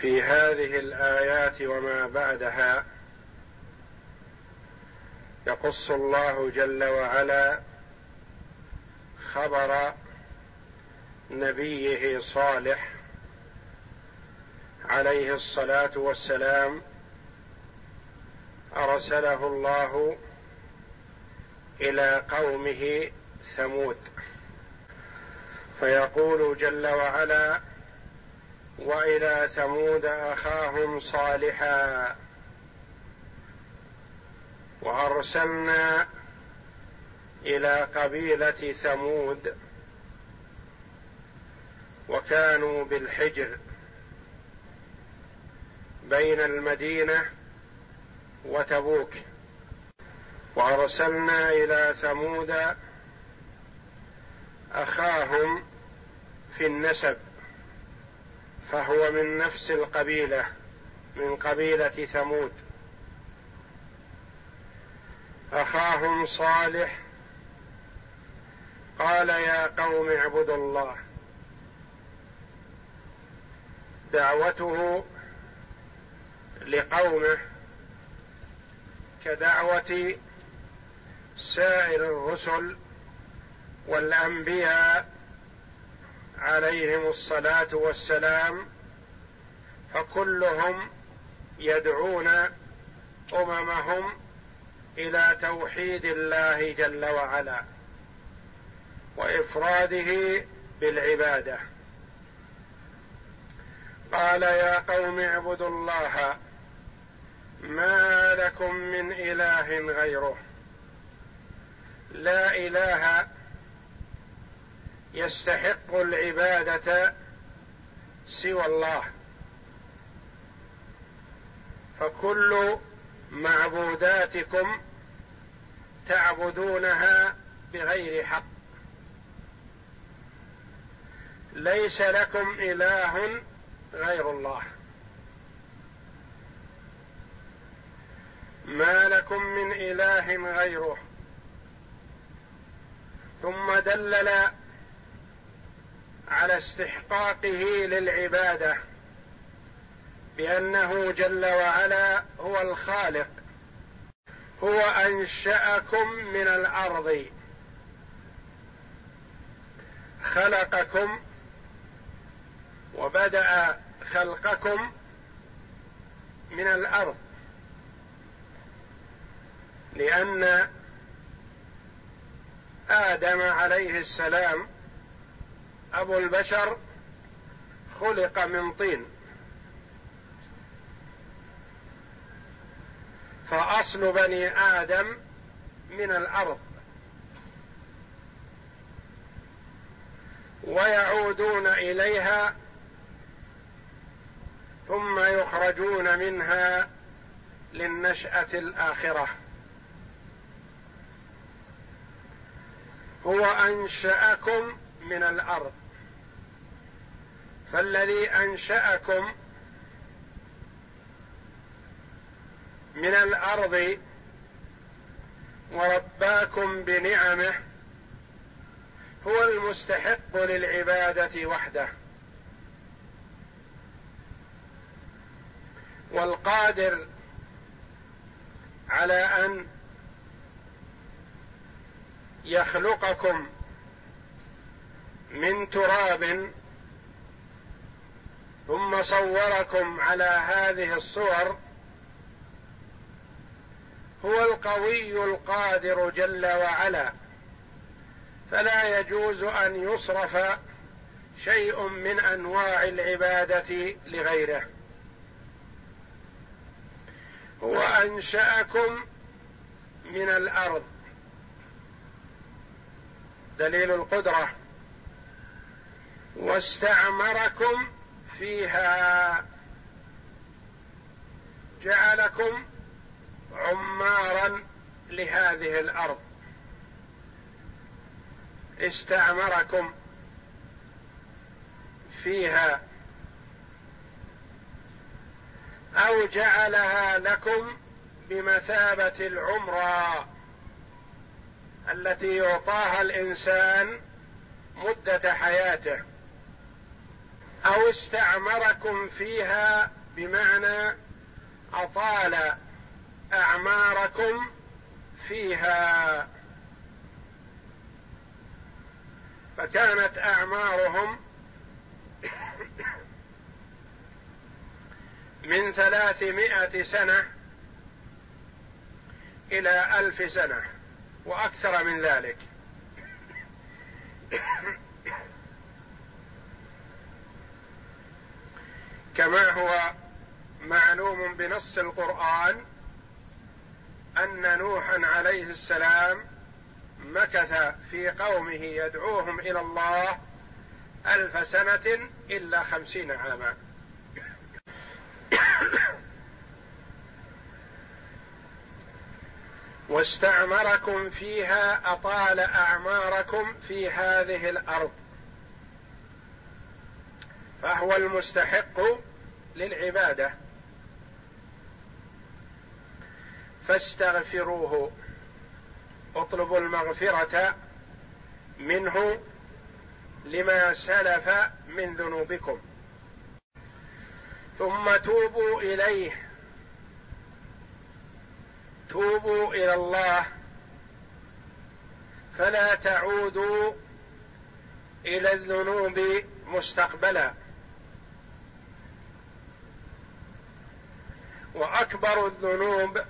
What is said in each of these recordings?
في هذه الآيات وما بعدها يقص الله جل وعلا خبر نبيه صالح عليه الصلاة والسلام أرسله الله إلى قومه ثمود. فيقول جل وعلا وإلى ثمود أخاهم صالحا. وأرسلنا إلى قبيلة ثمود. وكانوا بالحجر بين المدينة وتبوك. وأرسلنا إلى ثمود أخاهم في النسب. فهو من نفس القبيلة من قبيلة ثمود. أخاهم صالح قال يا قوم اعبدوا الله. دعوته لقومه كدعوة سائر الرسل والأنبياء عليهم الصلاة والسلام فكلهم يدعون أممهم إلى توحيد الله جل وعلا وإفراده بالعبادة. قال يا قوم اعبدوا الله ما لكم من إله غيره لا إله يستحق العبادة سوى الله. فكل معبوداتكم تعبدونها بغير حق. ليس لكم إله غير الله. ما لكم من إله غيره. ثم دلل على استحقاقه للعبادة بأنه جل وعلا هو الخالق هو أنشأكم من الأرض. خلقكم وبدأ خلقكم من الأرض لأن آدم عليه السلام أبو البشر خلق من طين. فأصل بني آدم من الأرض. ويعودون إليها ثم يخرجون منها للنشأة الآخرة. هو أنشأكم من الأرض. فالذي أنشأكم من الأرض ورباكم بنعمه هو المستحق للعبادة وحده. والقادر على أن يخلقكم من تراب ثم صوركم على هذه الصور هو القوي القادر جل وعلا فلا يجوز أن يصرف شيء من أنواع العبادة لغيره. هو أنشأكم من الأرض. دليل القدرة. واستعمركم فيها جعلكم عمارا لهذه الأرض. استعمركم فيها أو جعلها لكم بمثابة العمرة التي يعطاها الإنسان مدة حياته. أو استعمركم فيها بمعنى أطال أعماركم فيها. فكانت أعمارهم من ثلاثمائة سنة إلى ألف سنة وأكثر من ذلك. كما هو معلوم بنص القرآن أن نوحا عليه السلام مكث في قومه يدعوهم إلى الله ألف سنة إلا خمسين عاما. واستعمركم فيها أطال أعماركم في هذه الأرض. فهو المستحق للعبادة. فاستغفروه اطلبوا المغفرة منه لما سلف من ذنوبكم. ثم توبوا إليه. توبوا إلى الله. فلا تعودوا إلى الذنوب مستقبلا. وأكبر الذنوب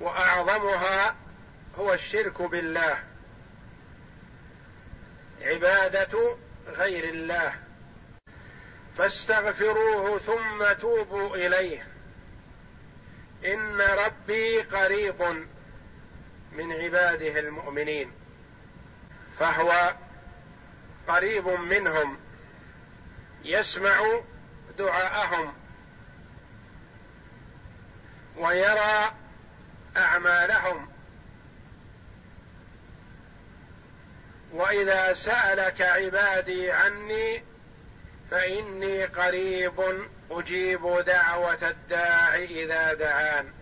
وأعظمها هو الشرك بالله. عبادة غير الله. فاستغفروه ثم توبوا إليه. إن ربي قريب من عباده المؤمنين. فهو قريب منهم. يسمع دعاءهم. ويرى أعمالهم. وإذا سألك عبادي عني فإني قريب أجيب دعوة الداع إذا دعان.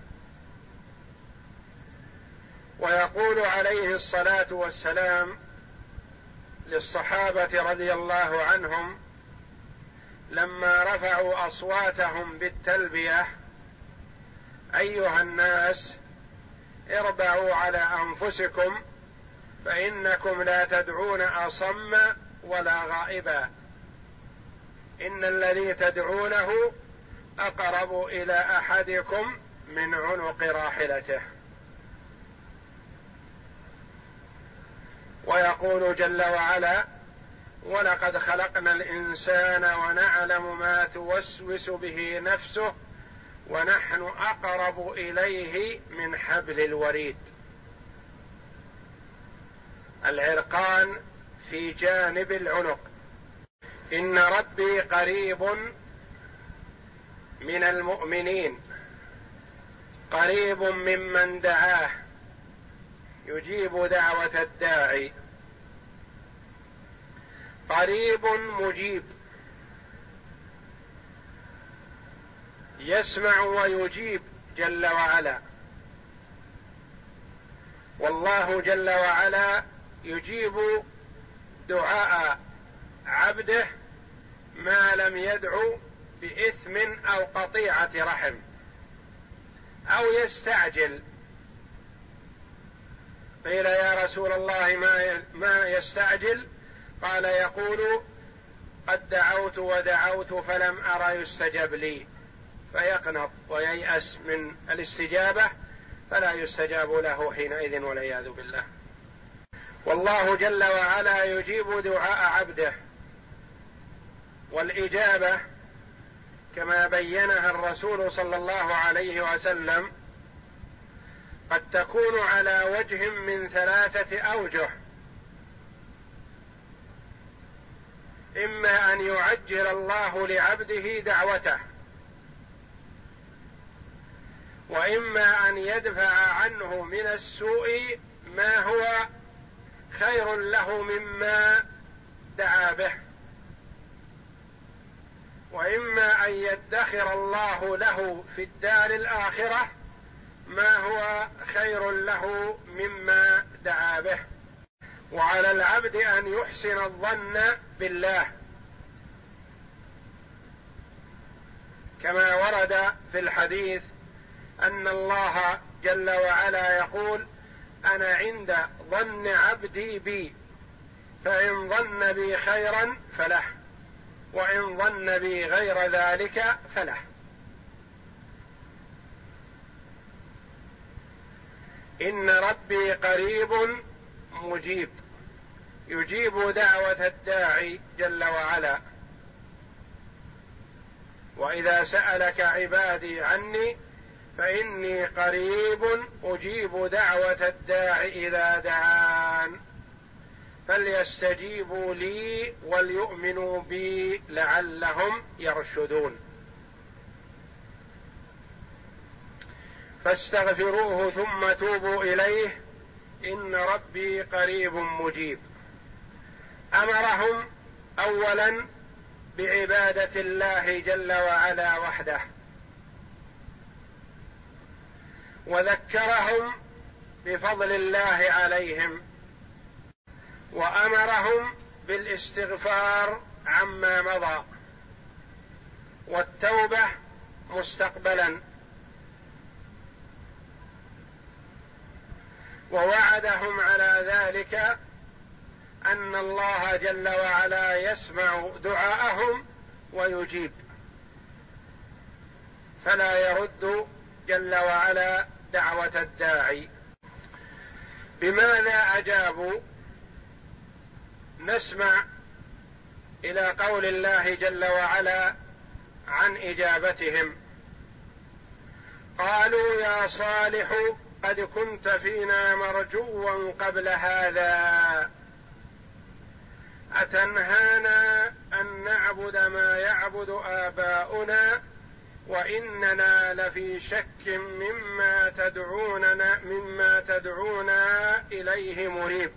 ويقول عليه الصلاة والسلام للصحابة رضي الله عنهم لما رفعوا أصواتهم بالتلبية أيها الناس اربعوا على أنفسكم فإنكم لا تدعون أصم ولا غائبا. إن الذي تدعونه أقرب إلى أحدكم من عنق راحلته. ويقول جل وعلا ولقد خلقنا الإنسان ونعلم ما توسوس به نفسه ونحن أقرب إليه من حبل الوريد. العرقان في جانب العنق. إن ربي قريب من المؤمنين. قريب ممن دعاه. يجيب دعوة الداعي. قريب مجيب. يسمع ويجيب جل وعلا. والله جل وعلا يجيب دعاء عبده ما لم يدعو بإثم أو قطيعة رحم أو يستعجل. قيل يا رسول الله ما ما يستعجل؟ قال يقول قد دعوت ودعوت فلم أرى يستجب لي. فيقنط وييأس من الاستجابة فلا يستجاب له حينئذ والعياذ بالله. والله جل وعلا يجيب دعاء عبده. والإجابة كما بينها الرسول صلى الله عليه وسلم قد تكون على وجه من ثلاثة أوجه. إما أن يعجل الله لعبده دعوته. وإما أن يدفع عنه من السوء ما هو خير له مما دعا به. وإما أن يدخر الله له في الدار الآخرة ما هو خير له مما دعا به. وعلى العبد أن يحسن الظن بالله. كما ورد في الحديث أن الله جل وعلا يقول أنا عند ظن عبدي بي فإن ظن بي خيرا فله وإن ظن بي غير ذلك فله. إن ربي قريب مجيب يجيب دعوة الداعي جل وعلا. وإذا سألك عبادي عني فإني قريب أجيب دعوة الداع إذا دعان. فليستجيبوا لي وليؤمنوا بي لعلهم يرشدون. فاستغفروه ثم توبوا إليه إن ربي قريب مجيب. أمرهم اولا بعبادة الله جل وعلا وحده. وذكرهم بفضل الله عليهم وأمرهم بالاستغفار عما مضى والتوبة مستقبلا. ووعدهم على ذلك أن الله جل وعلا يسمع دعاءهم ويجيب. فلا يرد جل وعلا دعوة الداعي. بماذا أجابوا نسمع إلى قول الله جل وعلا عن إجابتهم. قالوا يا صالح قد كنت فينا مرجوا قبل هذا. أتنهانا أن نعبد ما يعبد آباؤنا؟ وإننا لفي شك مما تدعوننا مما تدعونا إليه مريب.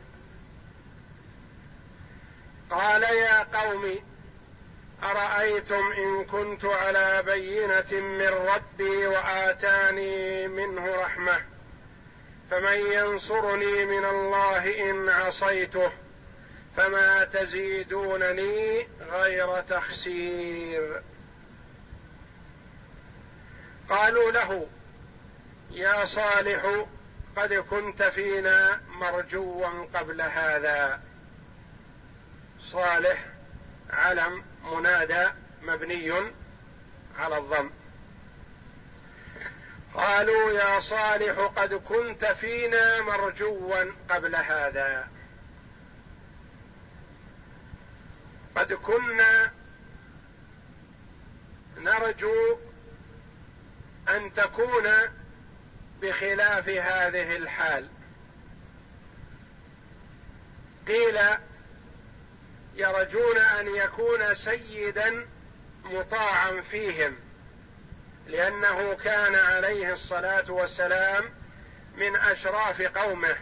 قال يا قوم أرأيتم إن كنت على بينة من ربي وآتاني منه رحمة فمن ينصرني من الله إن عصيته فما تزيدونني غير تخسير. قالوا له يا صالح قد كنت فينا مرجوا قبل هذا. صالح علم منادى مبني على الضم قالوا يا صالح قد كنت فينا مرجوا قبل هذا. قد كنا نرجو أن تكون بخلاف هذه الحال. قيل يرجون أن يكون سيدا مطاعا فيهم لأنه كان عليه الصلاة والسلام من أشراف قومه.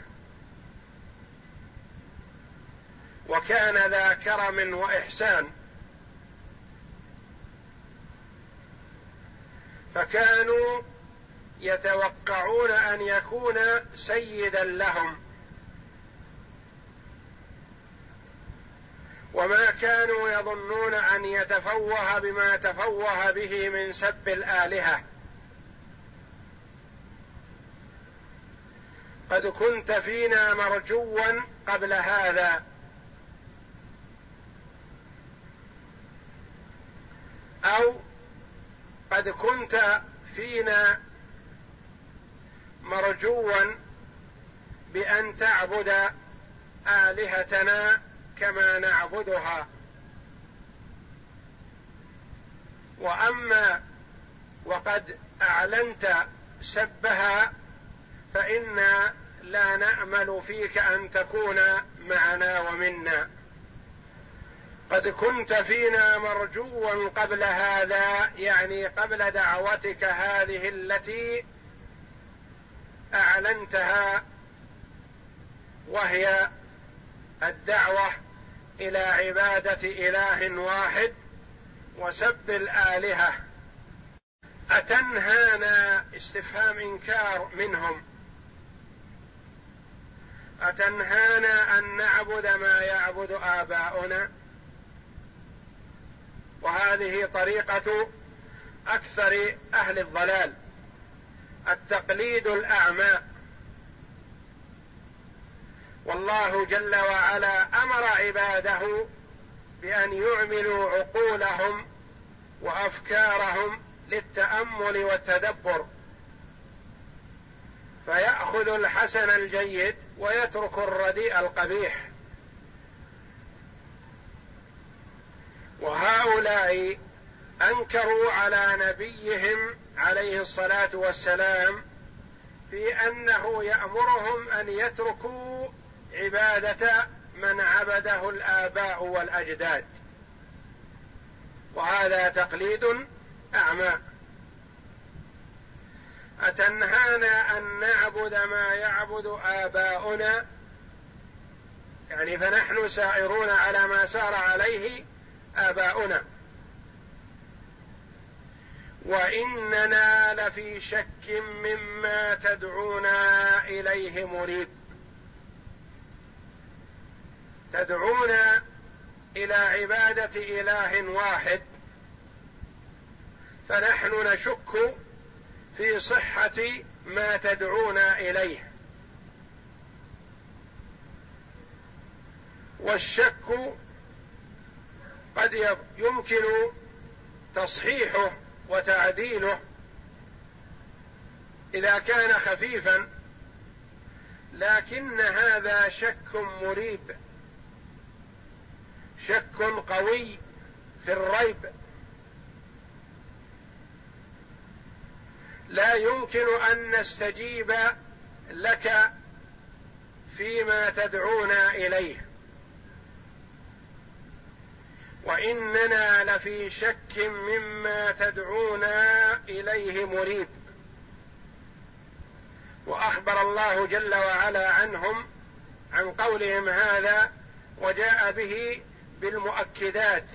وكان ذا كرم وإحسان. فكانوا يتوقعون أن يكون سيدا لهم. وما كانوا يظنون أن يتفوه بما تفوه به من سب الآلهة. قد كنت فينا مرجوا قبل هذا. أو قد كنت فينا مرجوا بأن تعبد آلهتنا كما نعبدها. وأما وقد أعلنت سبها فإنا لا نأمل فيك أن تكون معنا ومنا. قد كنت فينا مرجوا قبل هذا يعني قبل دعوتك هذه التي أعلنتها وهي الدعوة إلى عبادة إله واحد وسب الآلهة. أتنهانا استفهام إنكار منهم. أتنهانا أن نعبد ما يعبد آباؤنا. وهذه طريقة أكثر أكثر أهل الضلال التقليد الأعمى. والله جل وعلا أمر عباده بأن يعملوا عقولهم وأفكارهم للتأمل والتدبر. فيأخذ الحسن الجيد ويترك الرديء القبيح. وهؤلاء أنكروا على نبيهم عليه الصلاة والسلام في أنه يأمرهم أن يتركوا عبادة من عبده الآباء والأجداد. وهذا تقليد أعمى. أتنهانا أن نعبد ما يعبد آباؤنا؟ يعني فنحن سائرون على ما سار عليه آباؤنا. وإننا لفي شك مما تدعونا إليه مريب. تدعونا إلى عبادة إله واحد. فنحن نشك في صحة ما تدعونا إليه. والشك قد يمكن تصحيحه وتعديله إذا كان خفيفا لكن هذا شك مريب. شك قوي في الريب. لا يمكن أن نستجيب لك فيما تدعونا إليه. واننا لفي شك مما تدعونا إليه مريب. وأخبر الله جل وعلا عنهم عن قولهم هذا وجاء به بالمؤكدات.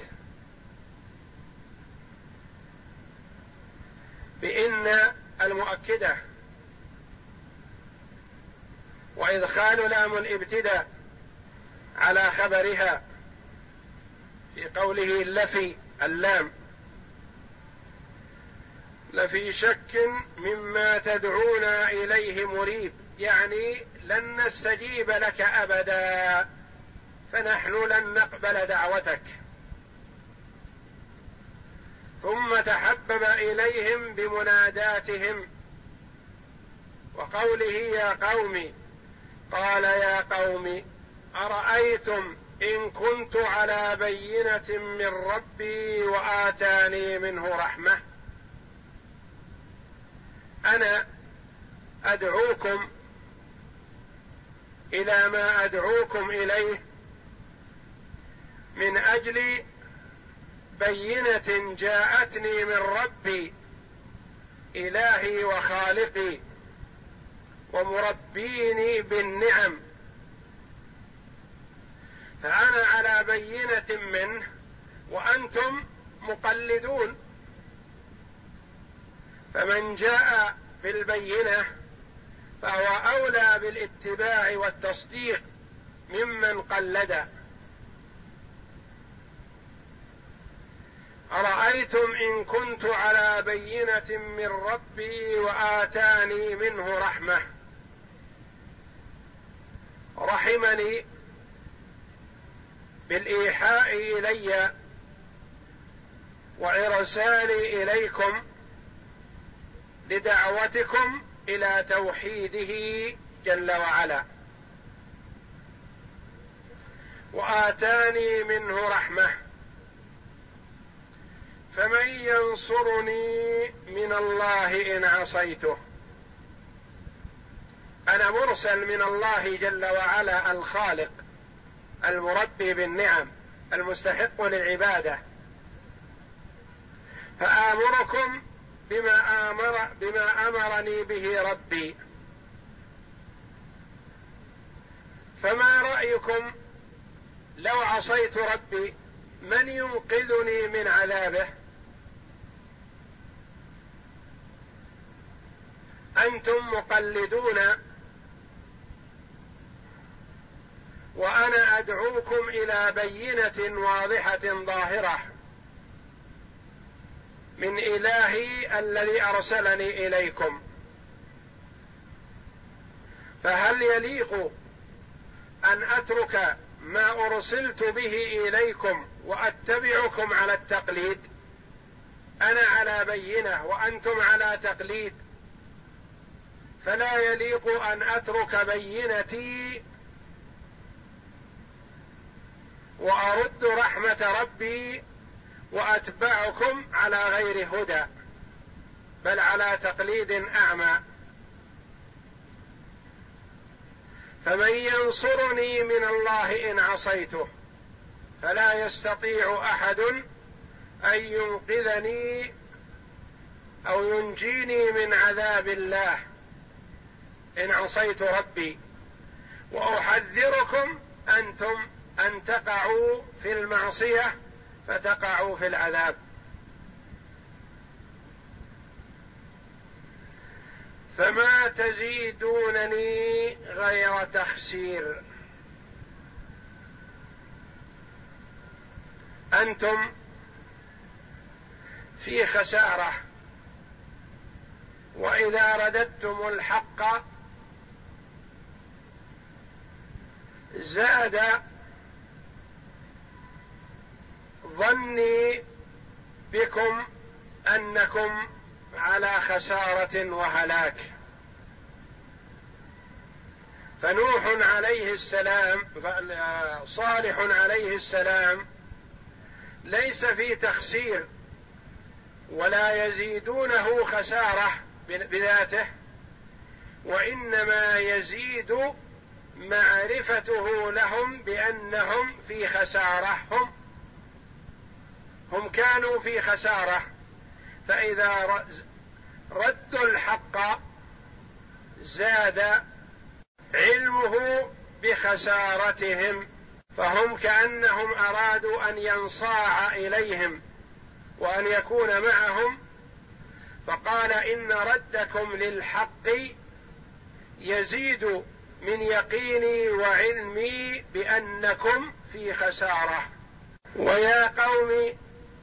بإن المؤكدة وإدخال لام الإبتداء على خبرها في قوله لفي اللام. لفي شك مما تدعونا إليه مريب. يعني لن نستجيب لك أبدا. فنحن لن نقبل دعوتك. ثم تحبب إليهم بمناداتهم. وقوله يا قوم قال يا قوم أرأيتم إن كنت على بينة من ربي وآتاني منه رحمة أنا أدعوكم إلى ما أدعوكم إليه من أجل بينة جاءتني من ربي إلهي وخالقي ومربيني بالنعم. فأنا على بينة منه وأنتم مقلدون. فمن جاء بالبينة فهو أولى بالاتباع والتصديق ممن قلد. أرأيتم إن كنت على بينة من ربي وآتاني منه رحمة؟ رحمني بالإيحاء إلي وإرسالي إليكم لدعوتكم إلى توحيده جل وعلا. وآتاني منه رحمة. فمن ينصرني من الله إن عصيته. أنا مرسل من الله جل وعلا الخالق. المربي بالنعم المستحق للعبادة. فآمركم بما آمر بما أمرني به ربي. فما رأيكم لو عصيت ربي؟ من ينقذني من عذابه؟ أنتم مقلدون. وأنا أدعوكم إلى بينة واضحة ظاهرة من إلهي الذي أرسلني إليكم. فهل يليق أن أترك ما أرسلت به إليكم وأتبعكم على التقليد؟ أنا على بينة وأنتم على تقليد. فلا يليق أن أترك بينتي وأرد رحمة ربي وأتبعكم على غير هدى بل على تقليد أعمى. فمن ينصرني من الله إن عصيته فلا يستطيع أحد أن ينقذني أو ينجيني من عذاب الله. إن عصيت ربي وأحذركم أنتم أن تقعوا في المعصية فتقعوا في العذاب. فما تزيدونني غير تخسير. أنتم في خسارة وإذا رددتم الحق زاد ظني بكم أنكم على خسارة وهلاك. فنوح عليه السلام صالح عليه السلام ليس في تخسير ولا يزيدونه خسارة بذاته وإنما يزيد معرفته لهم بأنهم في خسارة هم هم كانوا في خسارة. فإذا ردوا الحق زاد علمه بخسارتهم فهم كأنهم أرادوا أن ينصاع إليهم وأن يكون معهم. فقال إن ردكم للحق يزيد من يقيني وعلمي بأنكم في خسارة. ويا قوم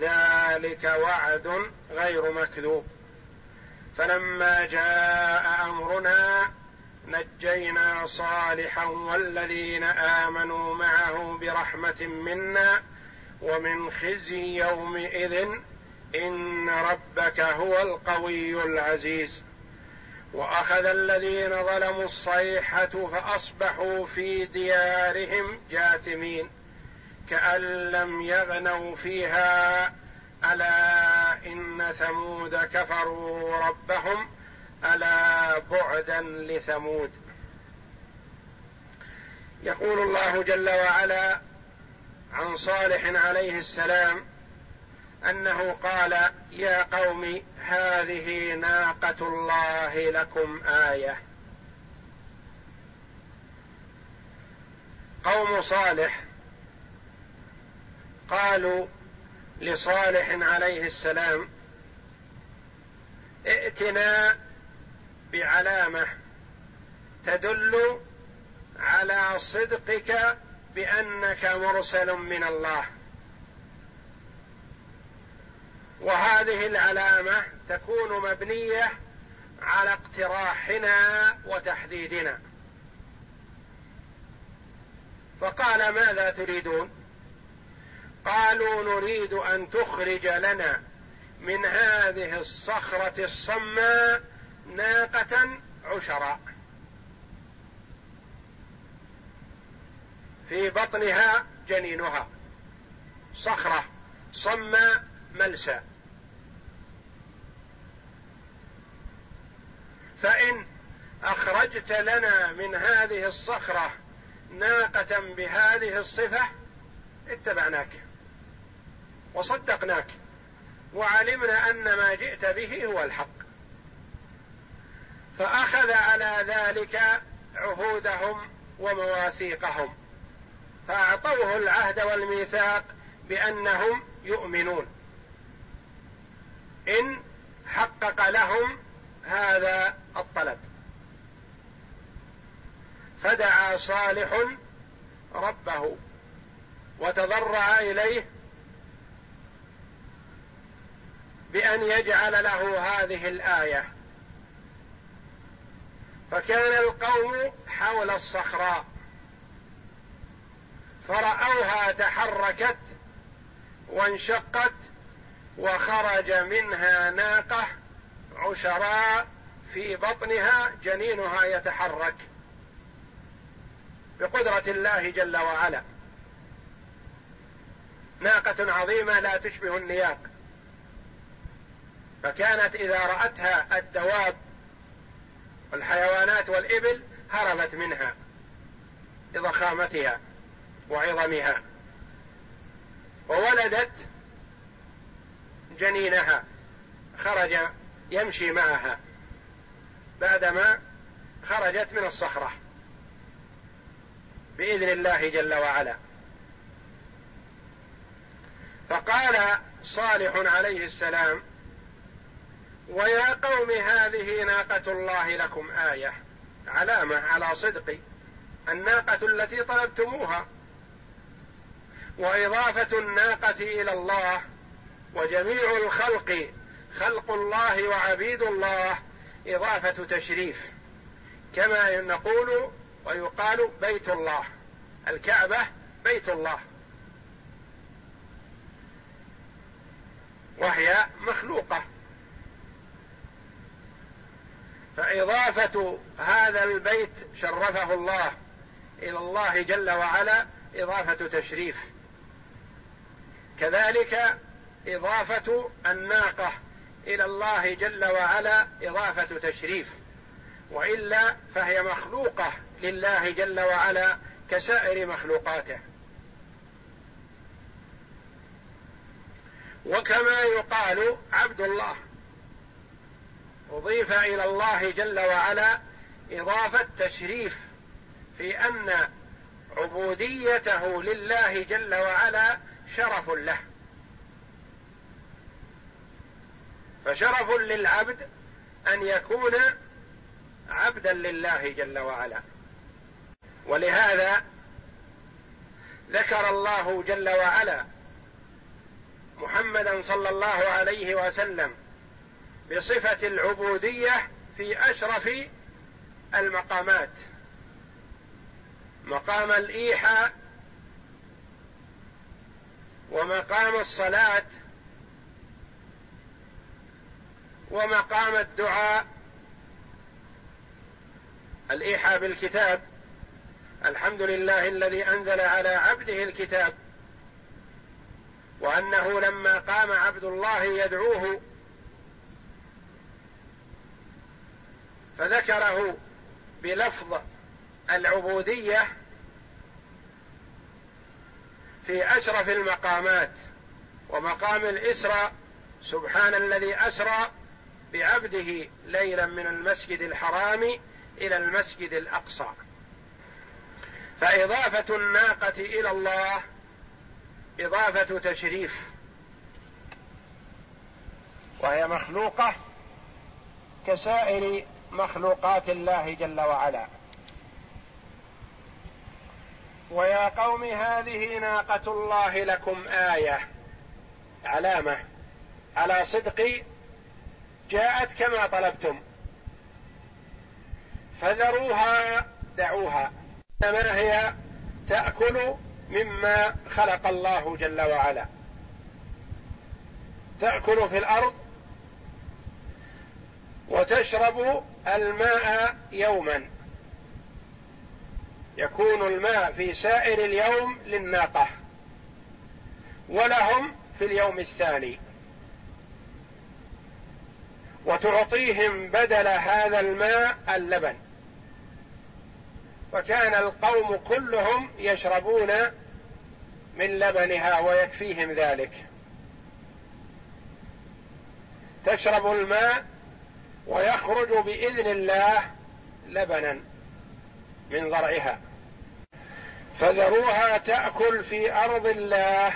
ذلك وعد غير مكذوب. فلما جاء أمرنا نجينا صالحا والذين آمنوا معه برحمة منا ومن خزي يومئذ إن ربك هو القوي العزيز. وأخذ الذين ظلموا الصيحة فأصبحوا في ديارهم جاثمين. كأن لم يغنوا فيها ألا إن ثمود كفروا ربهم ألا بعدا لثمود. يقول الله جل وعلا عن صالح عليه السلام أنه قال يا قوم هذه ناقة الله لكم آية. قوم صالح قالوا لصالح عليه السلام ائتنا بعلامة تدل على صدقك بأنك مرسل من الله. وهذه العلامة تكون مبنية على اقتراحنا وتحديدنا. فقال ماذا تريدون؟ قالوا نريد أن تخرج لنا من هذه الصخرة الصماء ناقة عشراء في بطنها جنينها. صخرة صماء ملسى فإن أخرجت لنا من هذه الصخرة ناقة بهذه الصفة اتبعناك. وصدقناك وعلمنا أن ما جئت به هو الحق. فأخذ على ذلك عهودهم ومواثيقهم فأعطوه العهد والميثاق بأنهم يؤمنون. إن حقق لهم هذا الطلب. فدعا صالح ربه وتضرع إليه بأن يجعل له هذه الآية. فكان القوم حول الصخراء. فرأوها تحركت وانشقت وخرج منها ناقة عشراء في بطنها جنينها يتحرك بقدرة الله جل وعلا. ناقة عظيمة لا تشبه النياق. فكانت إذا رأتها الدواب والحيوانات والإبل هربت منها لضخامتها وعظمها وولدت جنينها خرج يمشي معها بعدما خرجت من الصخرة بإذن الله جل وعلا. فقال صالح عليه السلام ويا قوم هذه ناقة الله لكم آية علامة على صدق الناقة التي طلبتموها. وإضافة الناقة إلى الله وجميع الخلق خلق الله وعبيد الله إضافة تشريف. كما نقول ويقال بيت الله الكعبة بيت الله. وهي مخلوقة. فإضافة هذا البيت شرفه الله إلى الله جل وعلا إضافة تشريف. كذلك إضافة الناقة إلى الله جل وعلا إضافة تشريف. وإلا فهي مخلوقة لله جل وعلا كسائر مخلوقاته. وكما يقال عبد الله. أضيف إلى الله جل وعلا إضافة تشريف في أن عبوديته لله جل وعلا شرف له. فشرف للعبد أن يكون عبدا لله جل وعلا. ولهذا ذكر الله جل وعلا محمدا صلى الله عليه وسلم بصفة العبودية في أشرف المقامات. مقام الإيحاء ومقام الصلاة ومقام الدعاء. الإيحاء بالكتاب. الحمد لله الذي أنزل على عبده الكتاب. وأنه لما قام عبد الله يدعوه فذكره بلفظ العبودية في أشرف المقامات ومقام الاسراء سبحان الذي أسرى بعبده ليلا من المسجد الحرام إلى المسجد الأقصى. فإضافة الناقة إلى الله إضافة تشريف. وهي مخلوقة كسائر مخلوقات الله جل وعلا. ويا قوم هذه ناقة الله لكم آية علامة على صدق جاءت كما طلبتم. فذروها دعوها. إنما هي تأكل مما خلق الله جل وعلا. تأكل في الأرض وتشرب الماء يوما. يكون الماء في سائر اليوم للناقة. ولهم في اليوم الثاني. وتعطيهم بدل هذا الماء اللبن. وكان القوم كلهم يشربون من لبنها ويكفيهم ذلك. تشرب الماء ويخرج بإذن الله لبنا من ضرعها. فذروها تأكل في أرض الله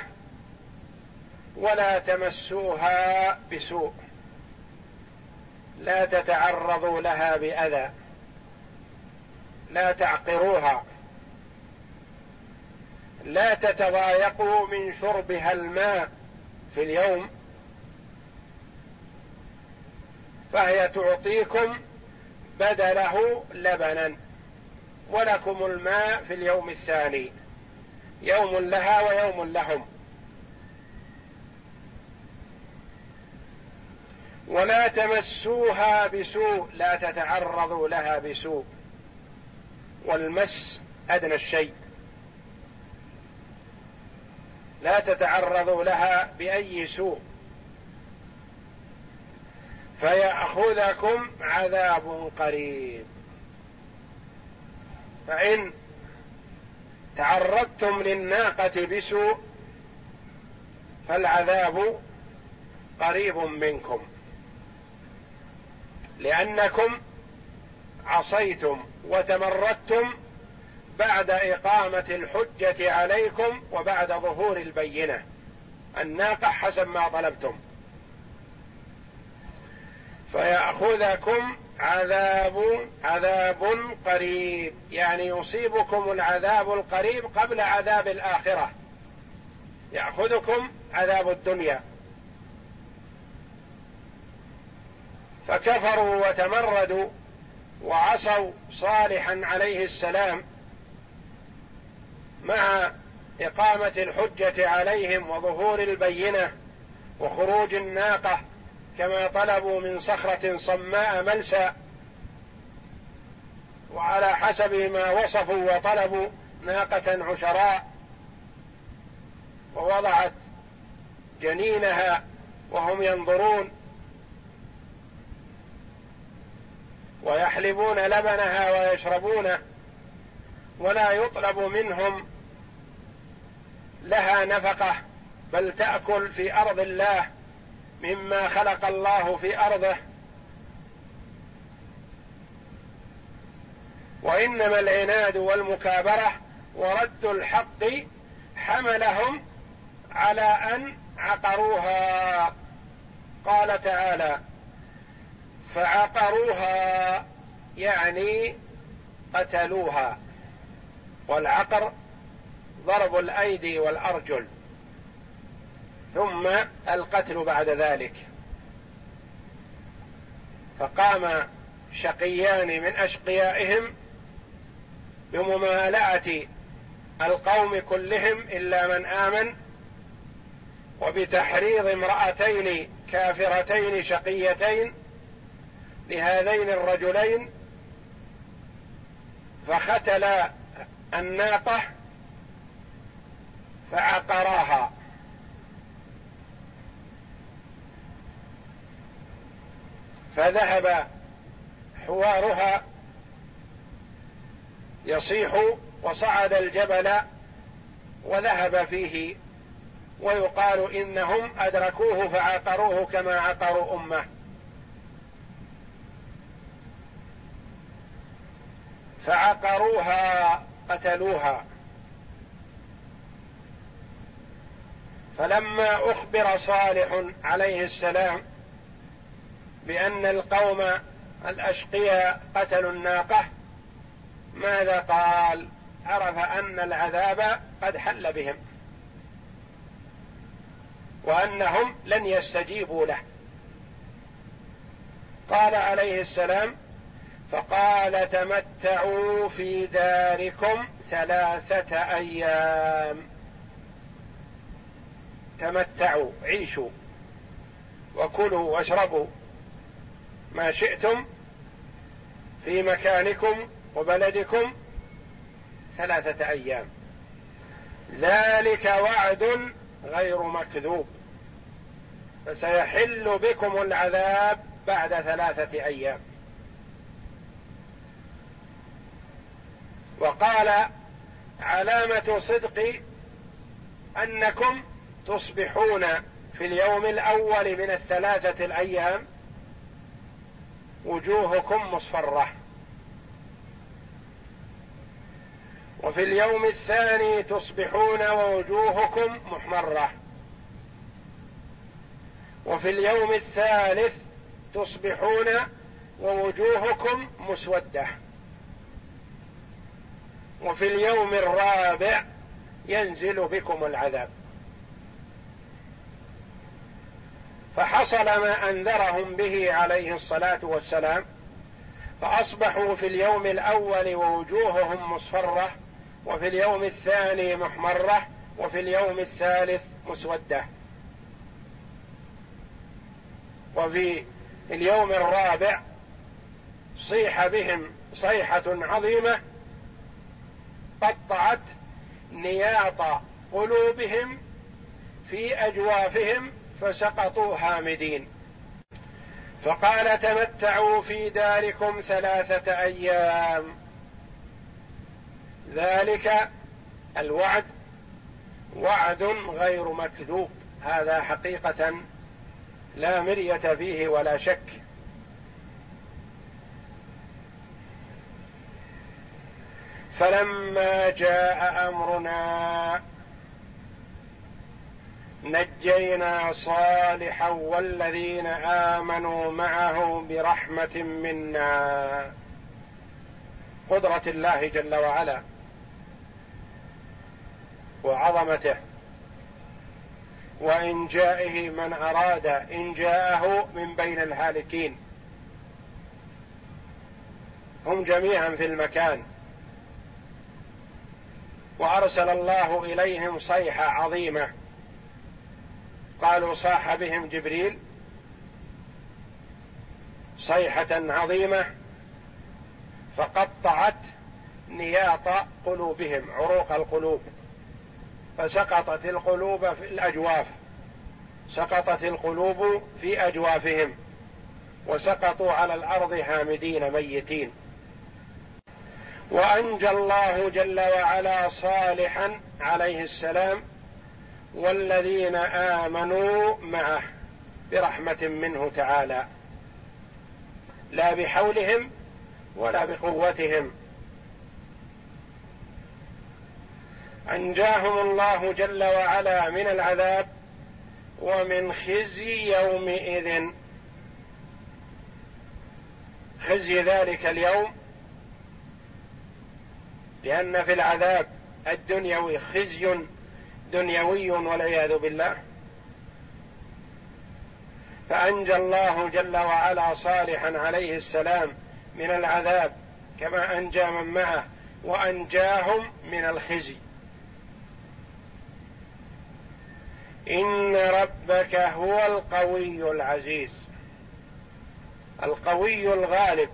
ولا تمسوها بسوء. لا تتعرضوا لها بأذى. لا تعقروها. لا تتضايقوا من شربها الماء في اليوم. فهي تعطيكم بدله لبنا ولكم الماء في اليوم الثاني. يوم لها ويوم لهم. ولا تمسوها بسوء لا تتعرضوا لها بسوء. والمس أدنى الشيء. لا تتعرضوا لها بأي سوء. فياخذكم عذاب قريب. فإن تعرضتم للناقة بسوء فالعذاب قريب منكم. لأنكم عصيتم وتمردتم بعد إقامة الحجة عليكم وبعد ظهور البينة. الناقة حسب ما طلبتم. فيأخذكم عذاب عذاب قريب. يعني يصيبكم العذاب القريب قبل عذاب الآخرة. يأخذكم عذاب الدنيا. فكفروا وتمردوا وعصوا صالحا عليه السلام مع إقامة الحجة عليهم وظهور البينة وخروج الناقة كما طلبوا من صخرة صماء ملسى وعلى حسب ما وصفوا وطلبوا ناقة عشراء ووضعت جنينها وهم ينظرون ويحلبون لبنها ويشربونه ولا يطلب منهم لها نفقة بل تأكل في أرض الله مما خلق الله في أرضه. وإنما العناد والمكابرة ورد الحق حملهم على أن عقروها. قال تعالى فعقروها يعني قتلوها. والعقر ضرب الأيدي والأرجل. ثم القتل بعد ذلك. فقام شقيان من أشقيائهم بممالأة القوم كلهم إلا من آمن وبتحريض امرأتين كافرتين شقيتين لهذين الرجلين فختلا الناقة فعقراها. فذهب حوارها يصيح وصعد الجبل وذهب فيه ويقال إنهم أدركوه فعقروه كما عقروا أمه. فعقروها قتلوها. فلما أخبر صالح عليه السلام بأن القوم الأشقياء قتلوا الناقة. ماذا قال؟ عرف أن العذاب قد حل بهم. وأنهم لن يستجيبوا له. قال عليه السلام فقال تمتعوا في داركم ثلاثة أيام. تمتعوا عيشوا وكلوا واشربوا. ما شئتم في مكانكم وبلدكم ثلاثة أيام. ذلك وعد غير مكذوب. فسيحل بكم العذاب بعد ثلاثة أيام. وقال علامة صدق أنكم تصبحون في اليوم الأول من الثلاثة الأيام وجوهكم مصفرة. وفي اليوم الثاني تصبحون ووجوهكم محمرة. وفي اليوم الثالث تصبحون ووجوهكم مسودة. وفي اليوم الرابع ينزل بكم العذاب. فحصل ما أنذرهم به عليه الصلاة والسلام فأصبحوا في اليوم الأول ووجوههم مصفرة وفي اليوم الثاني محمرة وفي اليوم الثالث مسودة. وفي اليوم الرابع صيح بهم صيحة عظيمة قطعت نياط قلوبهم في أجوافهم فسقطوا هامدين فقال تمتعوا في داركم ثلاثة أيام. ذلك الوعد وعد غير مكذوب. هذا حقيقة لا مرية فيه ولا شك. فلما جاء أمرنا نجينا صالحا والذين آمنوا معه برحمة منا. قدرة الله جل وعلا وعظمته. وانجائه من أراد انجاءه من بين الهالكين. هم جميعا في المكان. وأرسل الله إليهم صيحة عظيمة. قالوا صاح بهم جبريل صيحة عظيمة فقطعت نياط قلوبهم عروق القلوب. فسقطت القلوب في الأجواف سقطت القلوب في أجوافهم وسقطوا على الأرض هامدين ميتين. وأنجى الله جل وعلا صالحا عليه السلام والذين آمنوا معه برحمة منه تعالى. لا بحولهم ولا بقوتهم. أنجاهم الله جل وعلا من العذاب ومن خزي يومئذ. خزي ذلك اليوم لأن في العذاب الدنيوي خزي دنيوي والعياذ بالله. فأنجى الله جل وعلا صالحا عليه السلام من العذاب كما أنجى من معه وأنجاهم من الخزي. إن ربك هو القوي العزيز. القوي الغالب.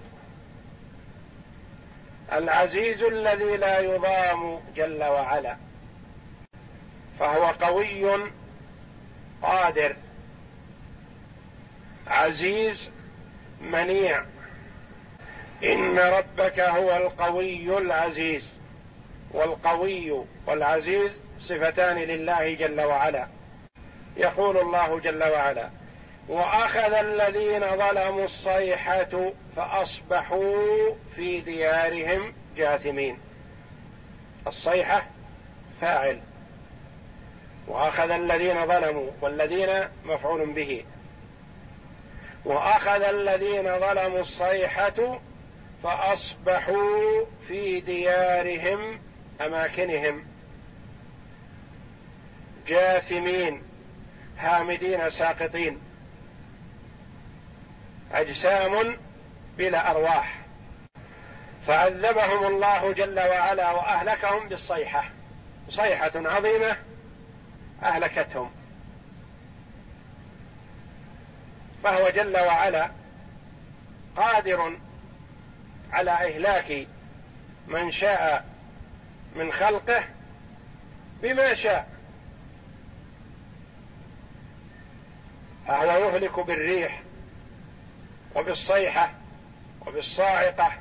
العزيز الذي لا يضام جل وعلا. فهو قوي قادر عزيز منيع. إن ربك هو القوي العزيز والقوي والعزيز صفتان لله جل وعلا. يقول الله جل وعلا وأخذ الذين ظلموا الصيحة فأصبحوا في ديارهم جاثمين. الصيحة فاعل. وأخذ الذين ظلموا والذين مفعول به. وأخذ الذين ظلموا الصيحة فأصبحوا في ديارهم أماكنهم. جاثمين هامدين ساقطين. أجسام بلا أرواح. فعذبهم الله جل وعلا وأهلكهم بالصيحة. صيحة عظيمة. أهلكتهم. فهو جل وعلا قادر على إهلاك من شاء من خلقه بما شاء. فهو يهلك بالريح وبالصيحة وبالصاعقة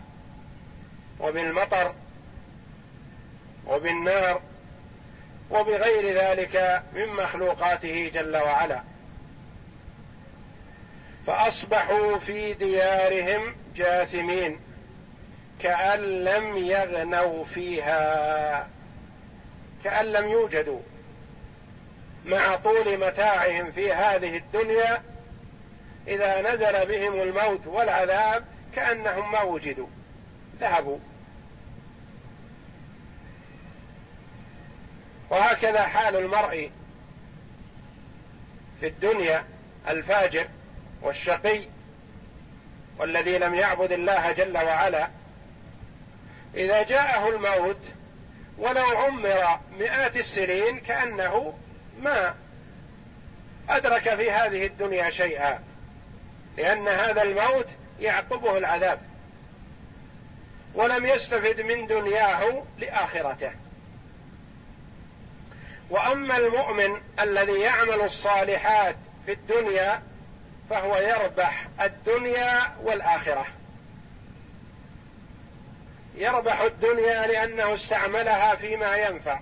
وبالمطر وبالنار. وبغير ذلك من مخلوقاته جل وعلا. فأصبحوا في ديارهم جاثمين كأن لم يغنوا فيها كأن لم يوجدوا. مع طول متاعهم في هذه الدنيا إذا نزل بهم الموت والعذاب كأنهم ما وجدوا ذهبوا. وهكذا حال المرء في الدنيا الفاجر والشقي والذي لم يعبد الله جل وعلا. إذا جاءه الموت ولو عمر مئات السنين كأنه ما أدرك في هذه الدنيا شيئا لأن هذا الموت يعقبه العذاب ولم يستفد من دنياه لآخرته. وأما المؤمن الذي يعمل الصالحات في الدنيا فهو يربح الدنيا والآخرة. يربح الدنيا لأنه استعملها فيما ينفع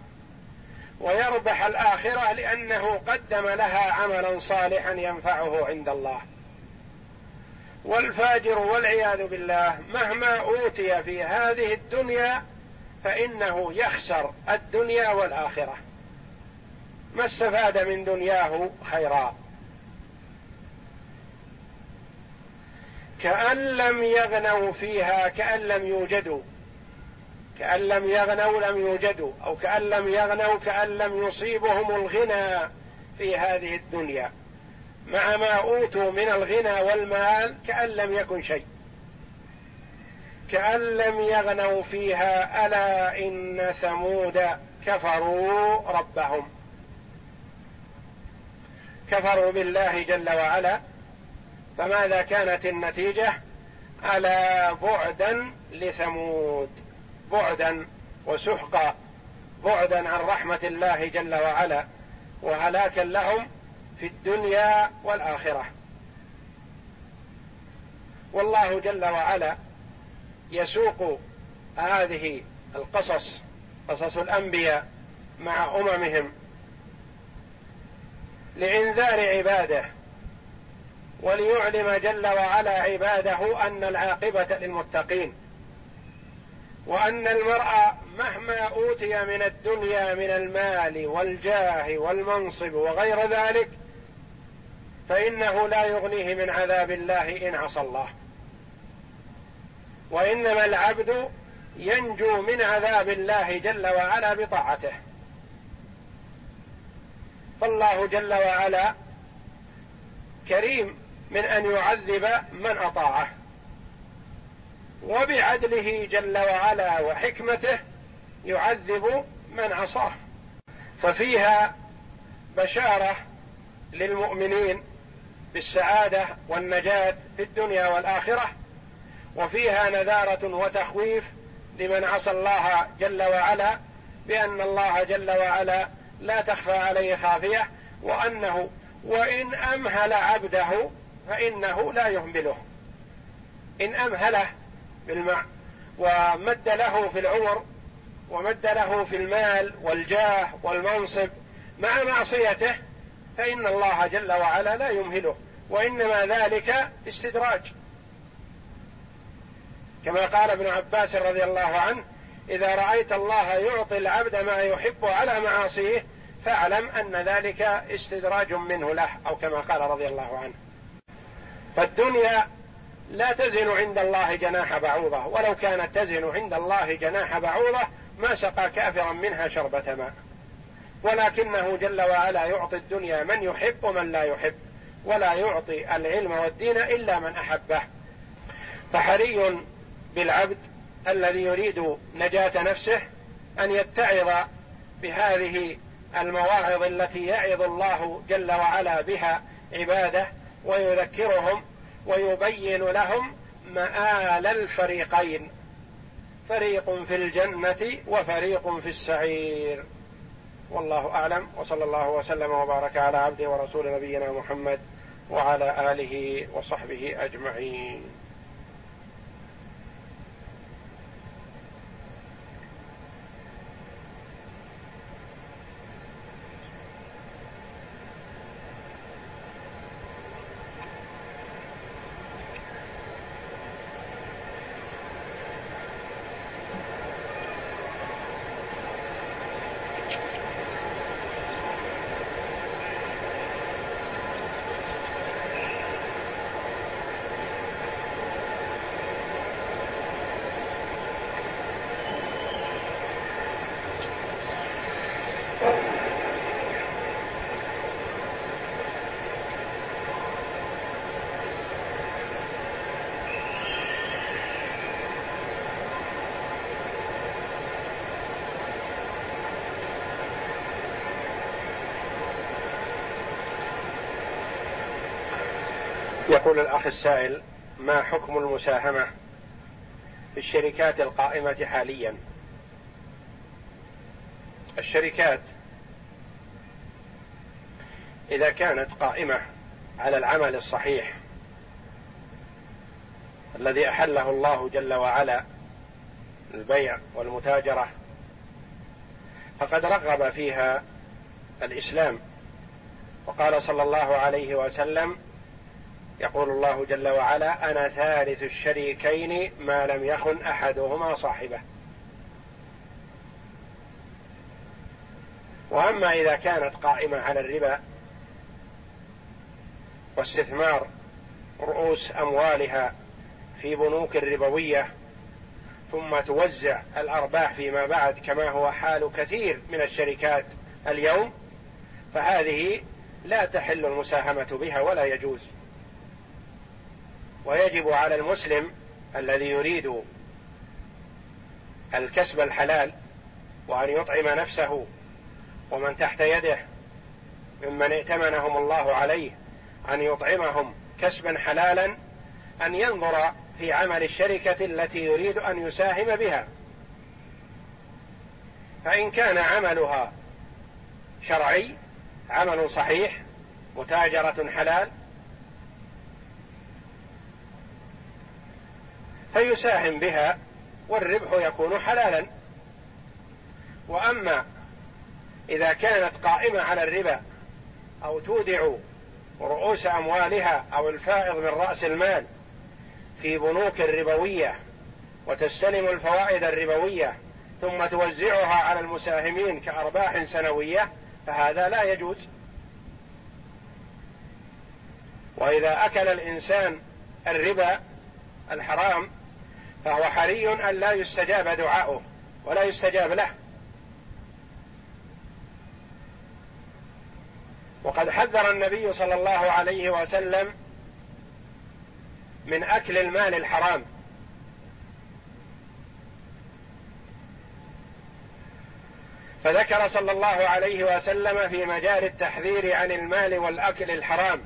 ويربح الآخرة لأنه قدم لها عملا صالحا ينفعه عند الله. والفاجر والعياذ بالله مهما أوتي في هذه الدنيا فإنه يخسر الدنيا والآخرة. ما استفاد من دنياه خيرا. كأن لم يغنوا فيها كأن لم يوجدوا. كأن لم يغنوا لم يوجدوا. أو كأن لم يغنوا كأن لم يصيبهم الغنى في هذه الدنيا. مع ما أوتوا من الغنى والمال كأن لم يكن شيء. كأن لم يغنوا فيها ألا إن ثمود كفروا ربهم. كفروا بالله جل وعلا فماذا كانت النتيجة؟ ألا بعدا لثمود بعدا وسحقا بعدا عن رحمة الله جل وعلا وهلاكا لهم في الدنيا والآخرة. والله جل وعلا يسوق هذه القصص قصص الأنبياء مع أممهم لإنذار عباده وليعلم جل وعلا عباده أن العاقبة للمتقين وأن المرء مهما أوتي من الدنيا من المال والجاه والمنصب وغير ذلك فإنه لا يغنيه من عذاب الله إن عصى الله. وإنما العبد ينجو من عذاب الله جل وعلا بطاعته. فالله جل وعلا كريم من أن يعذب من أطاعه. وبعدله جل وعلا وحكمته يعذب من عصاه. ففيها بشارة للمؤمنين بالسعادة والنجاة في الدنيا والآخرة وفيها نذارة وتخويف لمن عصى الله جل وعلا بأن الله جل وعلا لا تخفى عليه خافية وأنه وإن أمهل عبده فإنه لا يهمله. إن امهله بالمع ومد له في العمر ومد له في المال والجاه والمنصب مع معصيته فإن الله جل وعلا لا يمهله وإنما ذلك استدراج. كما قال ابن عباس رضي الله عنه إذا رأيت الله يعطي العبد ما يحب على معاصيه فاعلم أن ذلك استدراج منه له أو كما قال رضي الله عنه. فالدنيا لا تزن عند الله جناح بعوضة. ولو كانت تزن عند الله جناح بعوضة ما سقى كافرا منها شربة ماء. ولكنه جل وعلا يعطي الدنيا من يحب ومن لا يحب. ولا يعطي العلم والدين إلا من أحبه. فحري بالعبد الذي يريد نجاة نفسه أن يتعظ بهذه المواعظ التي يعظ الله جل وعلا بها عباده ويذكرهم ويبين لهم مآل الفريقين فريق في الجنة وفريق في السعير. والله أعلم وصلى الله وسلم وبارك على عبده ورسول نبينا محمد وعلى آله وصحبه أجمعين. يقول الأخ السائل ما حكم المساهمة في الشركات القائمة حاليا؟ الشركات إذا كانت قائمة على العمل الصحيح الذي أحله الله جل وعلا البيع والمتاجرة فقد رغب فيها الإسلام. وقال صلى الله عليه وسلم يقول الله جل وعلا أنا ثالث الشريكين ما لم يخن أحدهما صاحبه. وأما إذا كانت قائمة على الربا واستثمار رؤوس أموالها في بنوك ربويه ثم توزع الأرباح فيما بعد كما هو حال كثير من الشركات اليوم فهذه لا تحل المساهمة بها ولا يجوز. ويجب على المسلم الذي يريد الكسب الحلال وأن يطعم نفسه ومن تحت يده ممن ائتمنهم الله عليه أن يطعمهم كسبا حلالا أن ينظر في عمل الشركة التي يريد أن يساهم بها. فإن كان عملها شرعي عمل صحيح متاجرة حلال فيساهم بها والربح يكون حلالا. وأما إذا كانت قائمة على الربا أو تودع رؤوس أموالها أو الفائض من رأس المال في بنوك ربويه وتستلم الفوائد الربوية ثم توزعها على المساهمين كأرباح سنوية فهذا لا يجوز. وإذا أكل الإنسان الربا الحرام فهو حري أن لا يستجاب دعاؤه ولا يستجاب له. وقد حذر النبي صلى الله عليه وسلم من أكل المال الحرام. فذكر صلى الله عليه وسلم في مجال التحذير عن المال والأكل الحرام.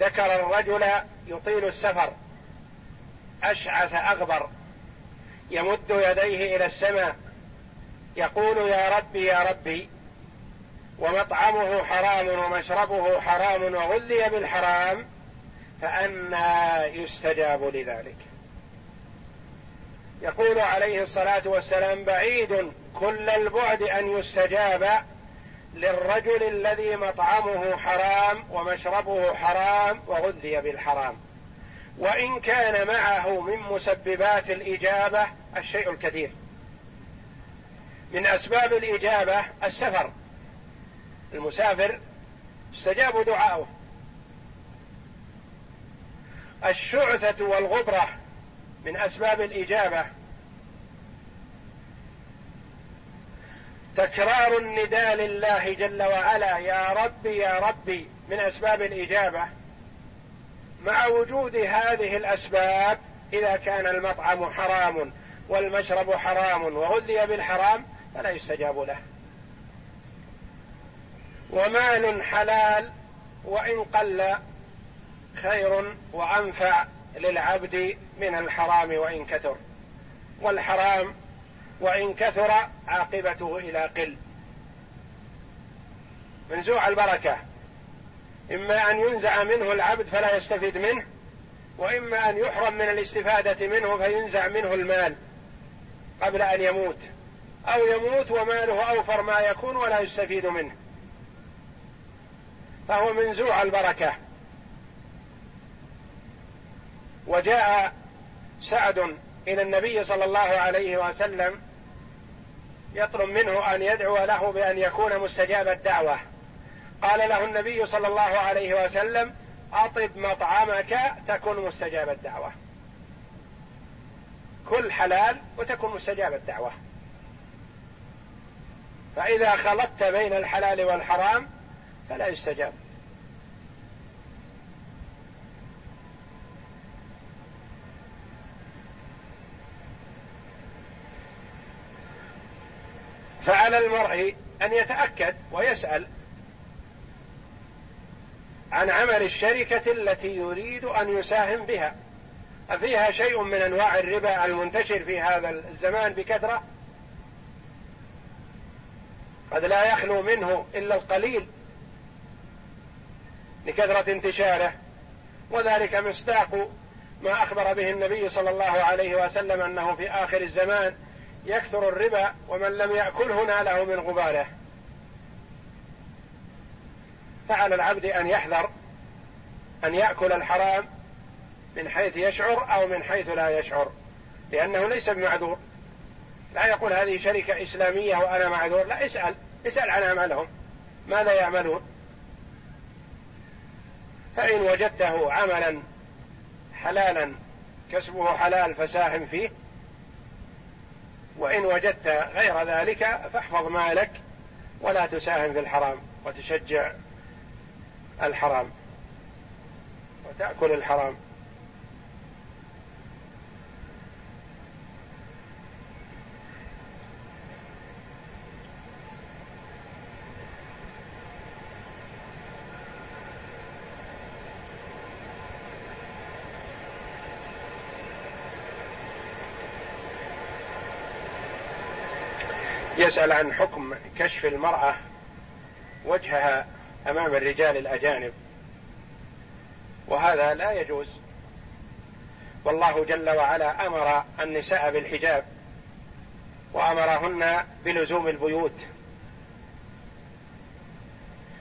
ذكر الرجل يطيل السفر. أشعث أغبر. يمد يديه إلى السماء. يقول يا ربي يا ربي ومطعمه حرام ومشربه حرام وغذي بالحرام فأنى يستجاب لذلك. يقول عليه الصلاة والسلام بعيد كل البعد أن يستجاب للرجل الذي مطعمه حرام ومشربه حرام وغذي بالحرام. وإن كان معه من مسببات الإجابة الشيء الكثير. من أسباب الإجابة السفر. المسافر استجاب دعاؤه. الشعثة والغبرة من أسباب الإجابة. تكرار النداء لله جل وعلا يا ربي يا ربي من أسباب الإجابة. مع وجود هذه الأسباب إذا كان المطعم حرام والمشرب حرام وغذي بالحرام فلا يستجاب له. ومال حلال وإن قل خير وأنفع للعبد من الحرام وإن كثر. والحرام وإن كثر عاقبته إلى قل. منزوع البركة إما أن ينزع منه العبد فلا يستفيد منه وإما أن يحرم من الاستفادة منه فينزع منه المال قبل أن يموت. أو يموت وماله أوفر ما يكون ولا يستفيد منه. فهو منزوع البركة. وجاء سعد إلى النبي صلى الله عليه وسلم يطلب منه أن يدعو له بأن يكون مستجاب الدعوة. قال له النبي صلى الله عليه وسلم أطب مطعمك تكن مستجاب الدعوة. كل حلال وتكن مستجاب الدعوة. فإذا خلطت بين الحلال والحرام فلا يستجاب. فعلى المرء أن يتأكد ويسأل عن عمل الشركة التي يريد أن يساهم بها. أفيها شيء من أنواع الربا المنتشر في هذا الزمان بكثرة؟ قد لا يخلو منه إلا القليل لكثرة انتشاره وذلك مصداق ما أخبر به النبي صلى الله عليه وسلم أنه في آخر الزمان يكثر الربا ومن لم يأكله ناله من غباره. فعلى العبد أن يحذر أن يأكل الحرام من حيث يشعر أو من حيث لا يشعر لأنه ليس بمعذور. لا يقول هذه شركة إسلامية وأنا معذور لا اسأل اسأل عن عملهم ماذا يعملون؟ فإن وجدته عملا حلالا كسبه حلال فساهم فيه وإن وجدت غير ذلك فاحفظ مالك ولا تساهم في الحرام وتشجع الحرام. وتأكل الحرام. يسأل عن حكم كشف المرأة وجهها أمام الرجال الأجانب. وهذا لا يجوز. والله جل وعلا أمر النساء بالحجاب وأمرهن بلزوم البيوت.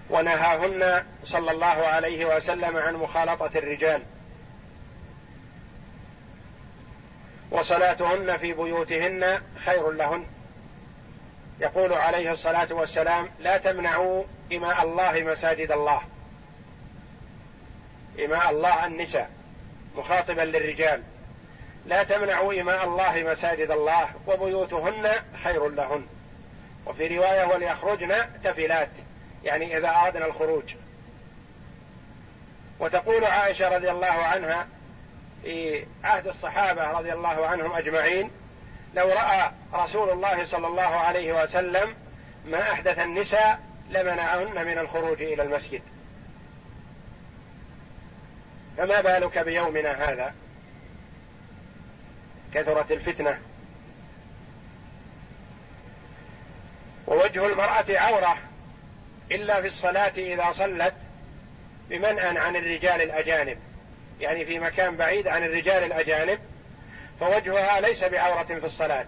ونهاهن صلى الله عليه وسلم عن مخالطة الرجال. وصلاتهن في بيوتهن خير لهن. يقول عليه الصلاة والسلام لا تمنعوا إماء الله مساجد الله. إماء الله النساء مخاطبا للرجال. لا تمنعوا إماء الله مساجد الله وبيوتهن خير لهن. وفي رواية وليخرجن تفلات يعني إذا اردنا الخروج. وتقول عائشة رضي الله عنها في عهد الصحابة رضي الله عنهم أجمعين لو رأى رسول الله صلى الله عليه وسلم ما أحدث النساء لمنعهن من الخروج إلى المسجد. فما بالك بيومنا هذا؟ كثرت الفتنة. ووجه المرأة عورة إلا في الصلاة إذا صلت بمنأ عن الرجال الأجانب. يعني في مكان بعيد عن الرجال الأجانب فوجهها ليس بعورة في الصلاة.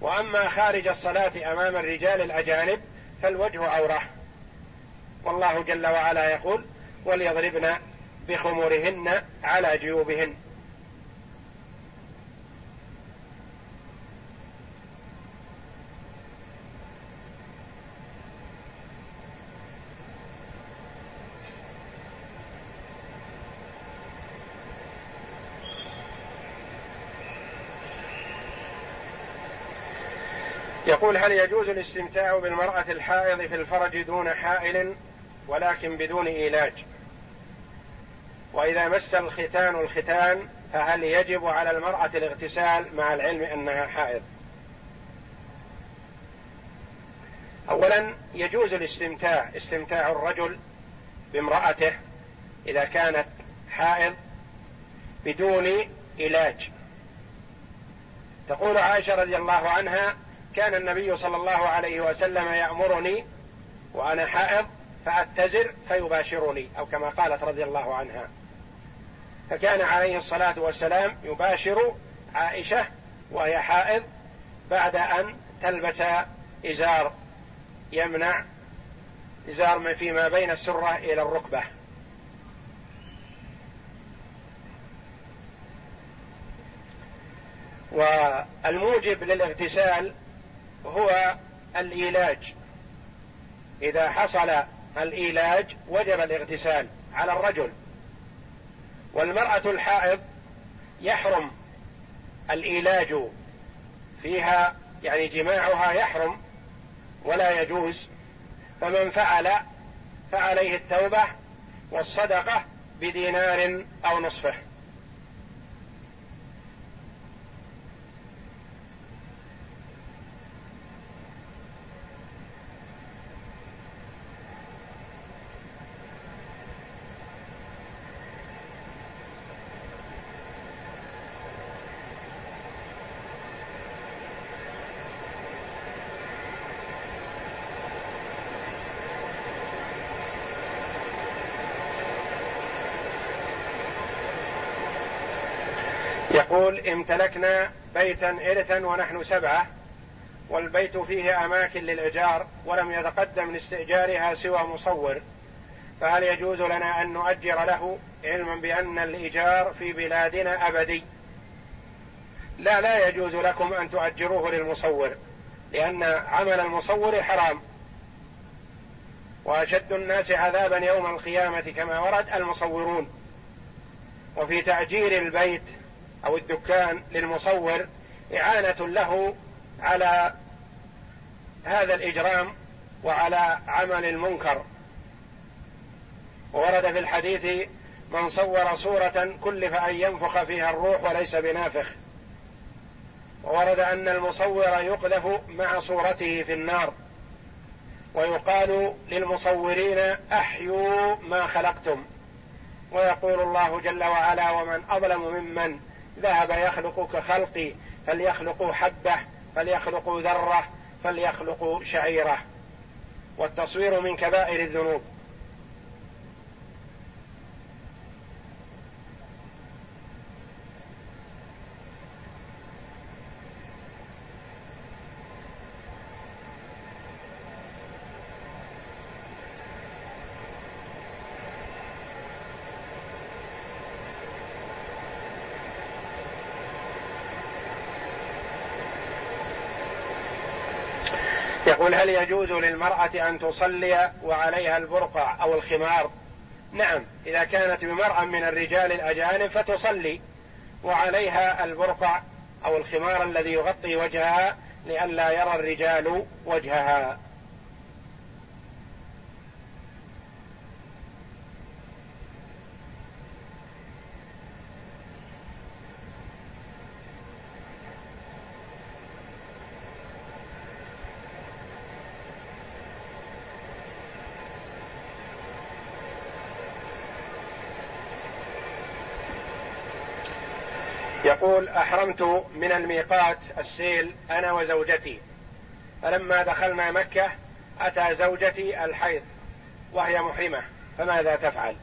وأما خارج الصلاة أمام الرجال الأجانب فالوجه عورة. والله جل وعلا يقول وليضربن بخمورهن على جيوبهن. يقول هل يجوز الاستمتاع بالمرأة الحائض في الفرج دون حائل ولكن بدون إيلاج؟ وإذا مس الختان الختان فهل يجب على المرأة الاغتسال مع العلم أنها حائض؟ أولا يجوز الاستمتاع استمتاع الرجل بامرأته إذا كانت حائض بدون علاج تقول عائشة رضي الله عنها كان النبي صلى الله عليه وسلم يأمرني وأنا حائض فأتزر فيباشرني أو كما قالت رضي الله عنها. فكان عليه الصلاة والسلام يباشر عائشة وهي حائض بعد أن تلبس إزار يمنع إزار فيما بين السرة إلى الركبة. والموجب للاغتسال هو الإيلاج. إذا حصل الإيلاج وجب الاغتسال على الرجل. والمرأة الحائض يحرم الإيلاج فيها يعني جماعها يحرم ولا يجوز. فمن فعل فعليه التوبة والصدقة بدينار أو نصفه. يقول امتلكنا بيتا إرثا ونحن سبعة والبيت فيه أماكن للإيجار ولم يتقدم لاستئجارها سوى مصور فهل يجوز لنا أن نؤجر له علما بأن الإيجار في بلادنا أبدي؟ لا لا يجوز لكم أن تؤجروه للمصور لأن عمل المصور حرام. وأشد الناس عذابا يوم القيامة كما ورد المصورون. وفي تأجير البيت أو الدكان للمصور إعانة له على هذا الإجرام وعلى عمل المنكر. وورد في الحديث من صور صورة كلف أن ينفخ فيها الروح وليس بنافخ. وورد أن المصور يقذف مع صورته في النار. ويقال للمصورين أحيوا ما خلقتم. ويقول الله جل وعلا ومن أظلم ممن ذهب يخلق كخلقي فليخلقوا حبة فليخلقوا ذرة فليخلقوا شعيرة. والتصوير من كبائر الذنوب. يقول هل يجوز للمرأة أن تصلي وعليها البرقع أو الخمار؟ نعم إذا كانت بمرأة من الرجال الأجانب فتصلي وعليها البرقع أو الخمار الذي يغطي وجهها لئلا يرى الرجال وجهها. يقول أحرمت من الميقات السيل أنا وزوجتي. فلما دخلنا مكة أتى زوجتي الحيض وهي محرمة فماذا تفعل؟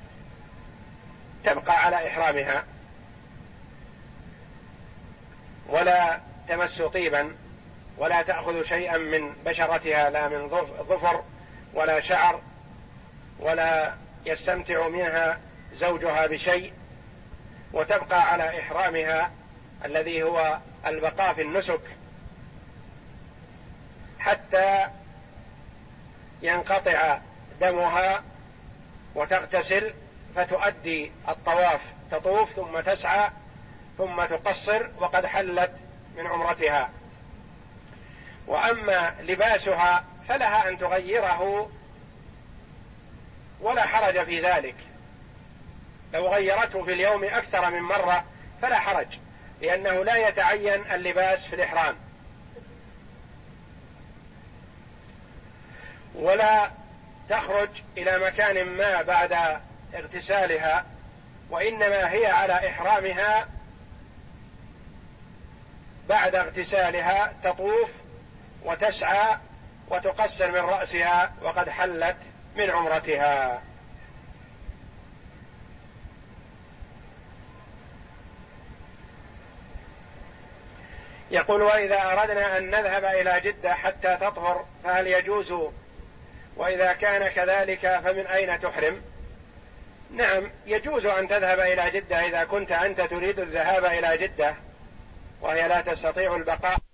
تبقى على إحرامها. ولا تمس طيبا ولا تأخذ شيئا من بشرتها لا من ظفر ولا شعر ولا يستمتع منها زوجها بشيء. وتبقى على إحرامها الذي هو البقاء في النسك حتى ينقطع دمها وتغتسل فتؤدي الطواف تطوف ثم تسعى ثم تقصر وقد حلت من عمرتها. وأما لباسها فلها أن تغيره ولا حرج في ذلك. لو غيرته في اليوم أكثر من مرة فلا حرج. لأنه لا يتعين اللباس في الإحرام. ولا تخرج إلى مكان ما بعد اغتسالها وإنما هي على إحرامها بعد اغتسالها تطوف وتسعى وتقصر من رأسها وقد حلت من عمرتها. يقول وإذا أردنا أن نذهب إلى جدة حتى تطهر فهل يجوز؟ وإذا كان كذلك فمن أين تحرم؟ نعم يجوز أن تذهب إلى جدة إذا كنت أنت تريد الذهاب إلى جدة وهي لا تستطيع البقاء.